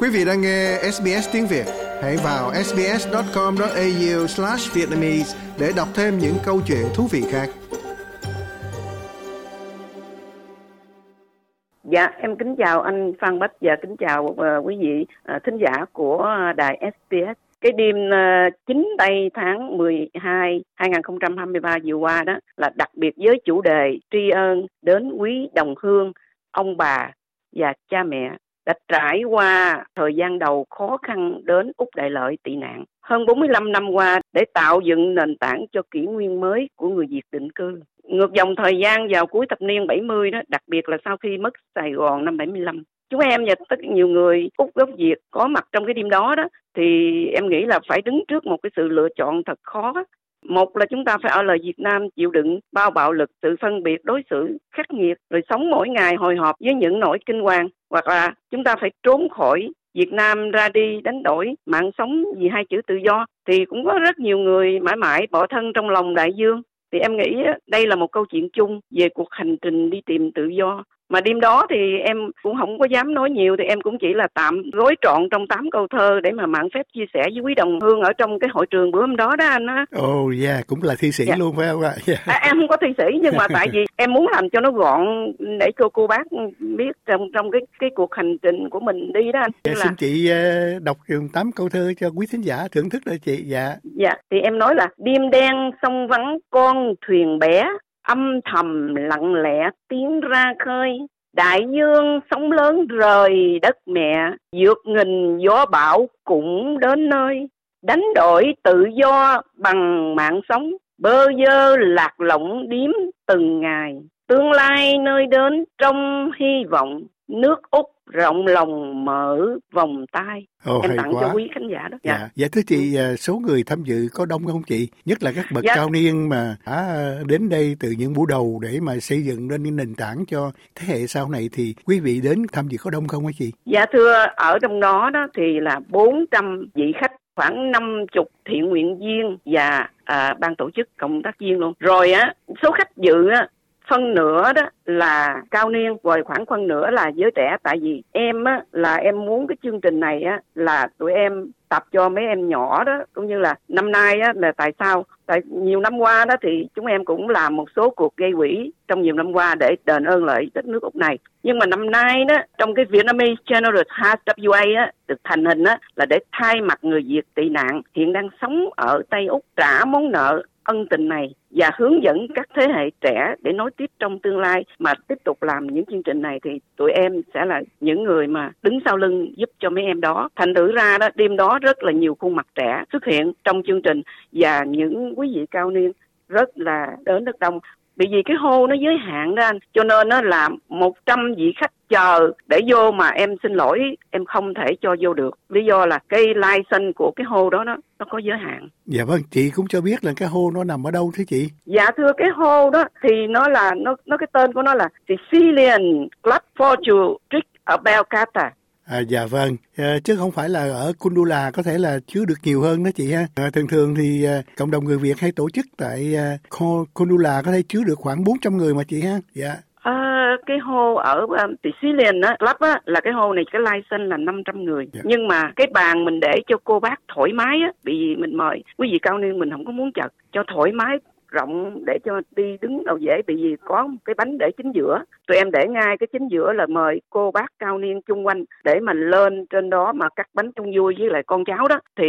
Quý vị đang nghe SBS tiếng Việt, hãy vào sbs.com.au/vietnamese để đọc thêm những câu chuyện thú vị khác. Dạ, em kính chào anh Phan Bách và kính chào uh, quý vị uh, thính giả của ờ, đài SBS. Cái đêm uh, 9 tây tháng 12 2023 vừa qua đó là đặc biệt với chủ đề tri ân đến quý đồng hương, ông bà và cha mẹ đã trải qua thời gian đầu khó khăn đến Úc Đại Lợi tị nạn. Hơn 45 năm qua để tạo dựng nền tảng cho kỷ nguyên mới của người Việt định cư. Ngược dòng thời gian vào cuối thập niên 70 đó, đặc biệt là sau khi mất Sài Gòn năm 75. Chúng em và tất nhiều người Úc gốc Việt có mặt trong cái đêm đó đó thì em nghĩ là phải đứng trước một cái sự lựa chọn thật khó một là chúng ta phải ở lại Việt Nam chịu đựng bao bạo lực, sự phân biệt, đối xử khắc nghiệt, rồi sống mỗi ngày hồi hộp với những nỗi kinh hoàng. Hoặc là chúng ta phải trốn khỏi Việt Nam ra đi đánh đổi mạng sống vì hai chữ tự do. Thì cũng có rất nhiều người mãi mãi bỏ thân trong lòng đại dương. Thì em nghĩ đây là một câu chuyện chung về cuộc hành trình đi tìm tự do mà đêm đó thì em cũng không có dám nói nhiều thì em cũng chỉ là tạm rối trọn trong tám câu thơ để mà mạng phép chia sẻ với quý đồng hương ở trong cái hội trường bữa hôm đó đó anh á ồ oh, yeah cũng là thi sĩ yeah. luôn phải không ạ yeah. à, em không có thi sĩ nhưng mà tại vì em muốn làm cho nó gọn để cho cô bác biết trong trong cái cái cuộc hành trình của mình đi đó anh dạ, là... xin chị uh, đọc tám câu thơ cho quý thính giả thưởng thức đó chị dạ dạ thì em nói là đêm đen sông vắng con thuyền bé âm thầm lặng lẽ tiến ra khơi. Đại dương sóng lớn rời đất mẹ vượt nghìn gió bão cũng đến nơi. Đánh đổi tự do bằng mạng sống, bơ vơ lạc lõng điếm từng ngày. Tương lai nơi đến trong hy vọng, nước úc rộng lòng mở vòng tay. Ồ, em tặng quá. cho quý khán giả đó. Dạ. Dạ, dạ thưa chị à, số người tham dự có đông không chị? Nhất là các bậc dạ. cao niên mà đã đến đây từ những buổi đầu để mà xây dựng lên những nền tảng cho thế hệ sau này thì quý vị đến tham dự có đông không hả chị? Dạ thưa ở trong đó đó thì là 400 vị khách khoảng 50 thiện nguyện viên và à, ban tổ chức cộng tác viên luôn. Rồi á số khách dự á phân nửa đó là cao niên, rồi khoảng phân nửa là giới trẻ. Tại vì em á, là em muốn cái chương trình này á, là tụi em tập cho mấy em nhỏ đó, cũng như là năm nay á, là tại sao? Tại nhiều năm qua đó thì chúng em cũng làm một số cuộc gây quỹ trong nhiều năm qua để đền ơn lại đất nước úc này. Nhưng mà năm nay đó, trong cái Vietnamese Generous Heart WA á, được thành hình á, là để thay mặt người Việt tị nạn hiện đang sống ở Tây Úc, trả món nợ ân tình này và hướng dẫn các thế hệ trẻ để nối tiếp trong tương lai mà tiếp tục làm những chương trình này thì tụi em sẽ là những người mà đứng sau lưng giúp cho mấy em đó. Thành thử ra đó, đêm đó rất là nhiều khuôn mặt trẻ xuất hiện trong chương trình và những quý vị cao niên rất là đến rất đông bởi vì cái hô nó giới hạn đó anh. Cho nên nó là 100 vị khách chờ để vô mà em xin lỗi em không thể cho vô được. Lý do là cái license của cái hô đó nó nó có giới hạn. Dạ vâng chị cũng cho biết là cái hô nó nằm ở đâu thế chị? Dạ thưa cái hô đó thì nó là nó nó cái tên của nó là Sicilian Club Fortune Trick ở Belcata À, dạ vâng, à, chứ không phải là ở Kundula có thể là chứa được nhiều hơn đó chị ha. À, thường thường thì à, cộng đồng người Việt hay tổ chức tại à, Kundula có thể chứa được khoảng 400 người mà chị ha. Dạ. À, cái hô ở um, Sicilian á, club á, là cái hô này cái license là 500 người. Yeah. Dạ. Nhưng mà cái bàn mình để cho cô bác thoải mái á, vì mình mời quý vị cao niên mình không có muốn chật cho thoải mái rộng để cho đi đứng đầu dễ bị gì có cái bánh để chính giữa. Tụi em để ngay cái chính giữa là mời cô bác cao niên chung quanh để mình lên trên đó mà cắt bánh chung vui với lại con cháu đó. Thì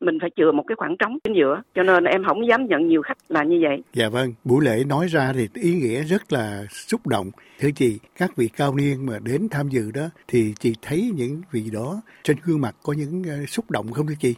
mình phải chừa một cái khoảng trống chính giữa, cho nên em không dám nhận nhiều khách là như vậy. Dạ vâng buổi lễ nói ra thì ý nghĩa rất là xúc động. Thưa chị, các vị cao niên mà đến tham dự đó thì chị thấy những vị đó trên gương mặt có những ờ, xúc động không thưa chị?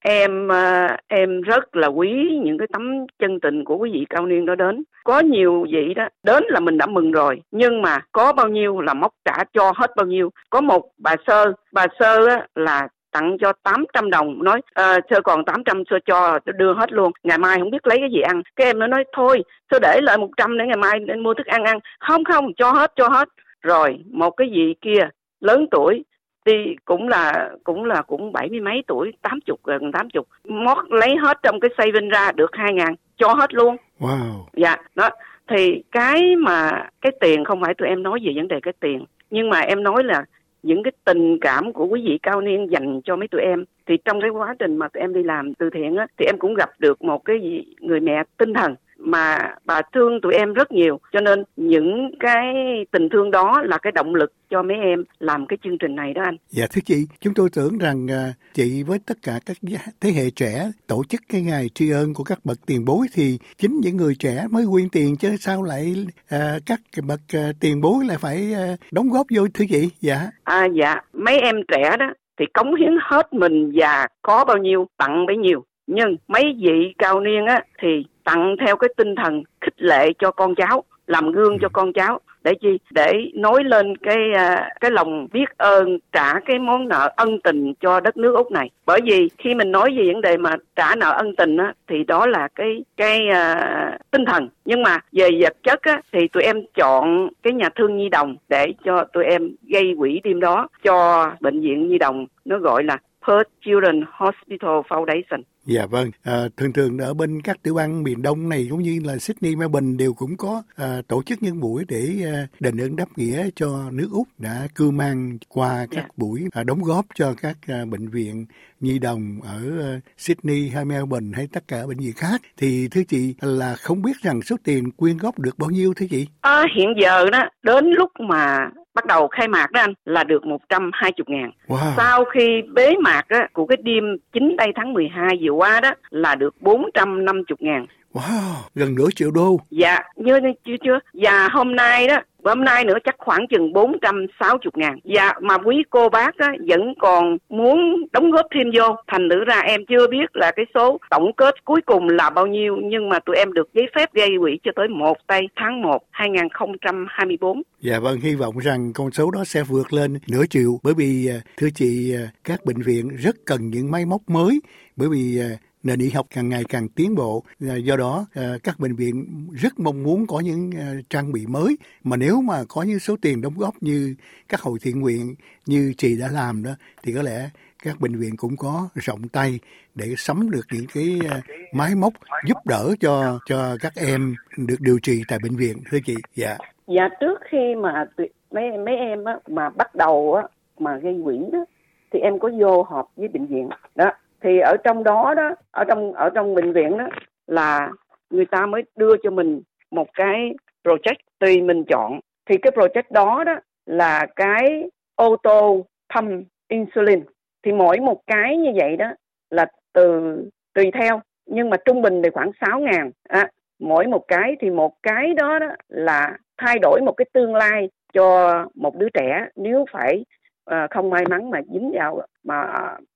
Em ờ, em rất là quý những cái tấm chân tình của quý vị cao niên đó đến. Có nhiều vị đó đến là mình đã mừng rồi nhưng mà có bao nhiêu là móc trả cho hết bao nhiêu. Có một bà sơ bà sơ á, là tặng cho 800 đồng nói à, sơ còn 800 sơ cho đưa hết luôn. Ngày mai không biết lấy cái gì ăn. Cái em nó nói thôi sơ để lại 100 để ngày mai nên mua thức ăn ăn. Không không cho hết cho hết. Rồi một cái gì kia lớn tuổi đi cũng là cũng là cũng bảy mươi mấy tuổi tám chục gần tám chục. Mót lấy hết trong cái saving ra được hai ngàn cho hết luôn. Wow. Dạ đó. Thì cái mà cái tiền không phải tụi em nói về vấn đề cái tiền nhưng mà em nói là những cái tình cảm của quý vị cao niên dành cho mấy tụi em. Thì trong cái quá trình mà tụi em đi làm từ thiện á thì em cũng gặp được một cái người mẹ tinh thần mà bà thương tụi em rất nhiều cho nên những cái tình thương đó là cái động lực cho mấy em làm cái chương trình này đó anh. Dạ thưa chị, chúng tôi tưởng rằng uh, chị với tất cả các thế hệ trẻ tổ chức cái ngày tri ân của các bậc tiền bối thì chính những người trẻ mới quyên tiền chứ sao lại uh, các bậc uh, tiền bối lại phải uh, đóng góp vô thưa chị? Dạ. À dạ, mấy em trẻ đó thì cống hiến hết mình và có bao nhiêu tặng bấy nhiêu nhưng mấy vị cao niên á thì tặng theo cái tinh thần khích lệ cho con cháu làm gương cho con cháu. Để chi? Để nói lên cái à, cái lòng biết ơn trả cái món nợ ân tình cho đất nước úc này. Bởi vì khi mình nói về vấn đề mà trả nợ ân tình á thì đó là cái cái uh, tinh thần. Nhưng mà về vật chất á thì tụi em chọn cái nhà thương nhi đồng để cho tụi em gây quỹ đêm đó cho bệnh viện nhi đồng. Nó gọi là Perth Children Hospital Foundation. Dạ vâng, à, thường thường ở bên các tiểu bang miền Đông này cũng như là Sydney, Melbourne đều cũng có à, tổ chức những buổi để à, đền ơn đáp nghĩa cho nước Úc đã cưu mang qua các yeah. buổi à, đóng góp cho các à, bệnh viện nhi đồng ở à, Sydney hay Melbourne hay tất cả bệnh viện khác. Thì thưa chị là không biết rằng số tiền quyên góp được bao nhiêu thưa chị? À, hiện giờ đó đến lúc mà bắt đầu khai mạc đó anh là được 120 ngàn. Wow. Sau khi bế mạc á, của cái đêm 9 tây tháng 12 vừa qua đó là được 450 ngàn. Wow, gần nửa triệu đô. Dạ, như chưa chưa. Và hôm nay đó hôm nay nữa chắc khoảng chừng 460 ngàn. Dạ, mà quý cô bác á, vẫn còn muốn đóng góp thêm vô. Thành nữ ra em chưa biết là cái số tổng kết cuối cùng là bao nhiêu. Nhưng mà tụi em được giấy phép gây quỹ cho tới 1 tây tháng 1 2024. Dạ vâng, hy vọng rằng con số đó sẽ vượt lên nửa triệu. Bởi vì, à, thưa chị, à, các bệnh viện rất cần những máy móc mới. Bởi vì à, nền y học càng ngày càng tiến bộ. Do đó ờ, các bệnh viện rất mong muốn có những ờ, trang bị mới. Mà nếu mà có những số tiền đóng góp như các hội thiện nguyện như chị đã làm đó thì có lẽ các bệnh viện cũng có rộng tay để sắm được những cái ờ, máy móc giúp đỡ cho cho các em được điều trị tại bệnh viện thưa chị. Dạ. Dạ trước khi mà mấy mấy em á, mà bắt đầu á, mà gây quỹ đó thì em có vô họp với bệnh viện đó thì ở trong đó đó ở trong ở trong bệnh viện đó là người ta mới đưa cho mình một cái project tùy mình chọn. Thì cái project đó đó là cái ô tô pump insulin. Thì mỗi một cái như vậy đó là từ tùy theo nhưng mà trung bình thì khoảng 6 ngàn. À, mỗi một cái thì một cái đó, đó là thay đổi một cái tương lai cho một đứa trẻ. Nếu phải à, không may mắn mà dính vào mà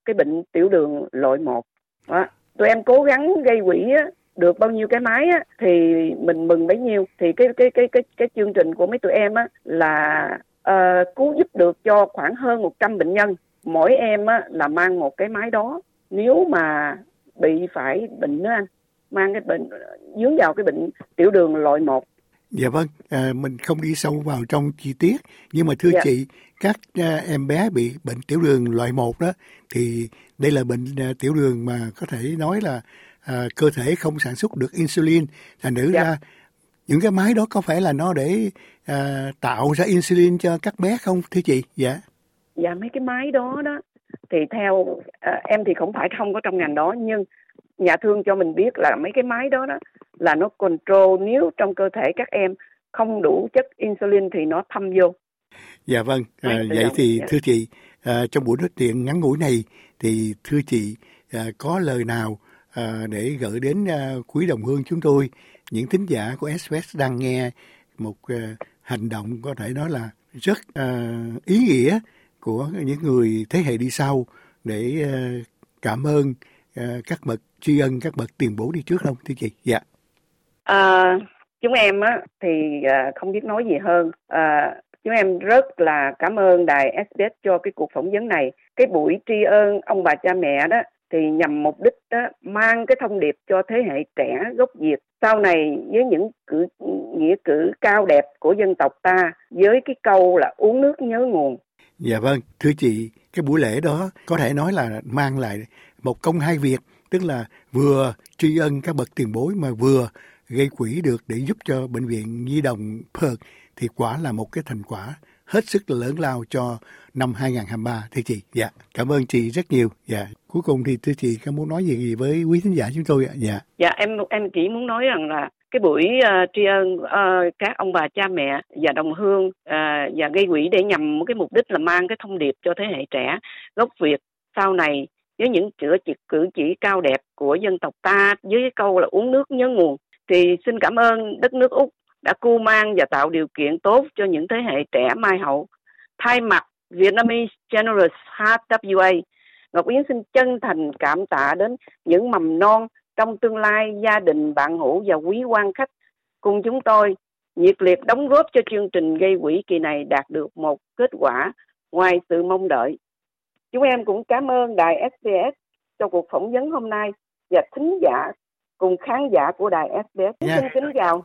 cái bệnh tiểu đường loại một. Đó. tụi em cố gắng gây quỹ á, được bao nhiêu cái máy á, thì mình mừng bấy nhiêu. Thì cái cái cái cái cái chương trình của mấy tụi em á là uh, cứu giúp được cho khoảng hơn 100 bệnh nhân. Mỗi em á là mang một cái máy đó. Nếu mà bị phải bệnh nữa anh mang cái bệnh dướng vào cái bệnh tiểu đường loại một. Dạ vâng, à, mình không đi sâu vào trong chi tiết, nhưng mà thưa dạ. chị, các à, em bé bị bệnh tiểu đường loại 1 đó, thì đây là bệnh à, tiểu đường mà có thể nói là à, cơ thể không sản xuất được insulin, thành nữ dạ. ra những cái máy đó có phải là nó để à, tạo ra insulin cho các bé không thưa chị? Dạ. Dạ mấy cái máy đó đó thì theo à, em thì không phải không có trong ngành đó nhưng nhà thương cho mình biết là mấy cái máy đó đó là nó control nếu trong cơ thể các em không đủ chất insulin thì nó thâm vô. Dạ vâng, à, vậy thì thưa chị, à, trong buổi nói chuyện ngắn ngủi này thì thưa chị à, có lời nào à, để gửi đến à, quý đồng hương chúng tôi, những thính giả của SBS đang nghe một à, hành động có thể nói là rất à, ý nghĩa của những người thế hệ đi sau để à, cảm ơn à, các bậc tri ân các bậc tiền bối đi trước không thưa chị? Dạ. À, chúng em á thì à, không biết nói gì hơn. À, chúng em rất là cảm ơn đài SBS cho cái cuộc phỏng vấn này. Cái buổi tri ân ông bà cha mẹ đó thì nhằm mục đích đó, mang cái thông điệp cho thế hệ trẻ gốc Việt sau này với những cử nghĩa cử cao đẹp của dân tộc ta với cái câu là uống nước nhớ nguồn. Dạ vâng, thưa chị, cái buổi lễ đó có thể nói là mang lại một công hai việc, tức là vừa tri ân các bậc tiền bối mà vừa gây quỹ được để giúp cho bệnh viện Nhi đồng Perth thì quả là một cái thành quả hết sức là lớn lao cho năm 2023 thưa chị. Dạ, cảm ơn chị rất nhiều. Dạ, cuối cùng thì thưa chị có muốn nói gì với quý thính giả chúng tôi ạ? Dạ. Dạ, em em chỉ muốn nói rằng là cái buổi uh, tri ân uh, các ông bà cha mẹ và đồng hương uh, và gây quỹ để nhằm một cái mục đích là mang cái thông điệp cho thế hệ trẻ gốc Việt sau này với những chữa chỉ, cử chỉ cao đẹp của dân tộc ta với cái câu là uống nước nhớ nguồn thì xin cảm ơn đất nước Úc đã cưu mang và tạo điều kiện tốt cho những thế hệ trẻ mai hậu. Thay mặt Vietnamese Generous Heart WA, Ngọc Yến xin chân thành cảm tạ đến những mầm non trong tương lai gia đình bạn hữu và quý quan khách cùng chúng tôi nhiệt liệt đóng góp cho chương trình gây quỹ kỳ này đạt được một kết quả ngoài sự mong đợi. Chúng em cũng cảm ơn đài SBS cho cuộc phỏng vấn hôm nay và thính giả cùng khán giả của đài SBS. Yeah. Xin kính chào.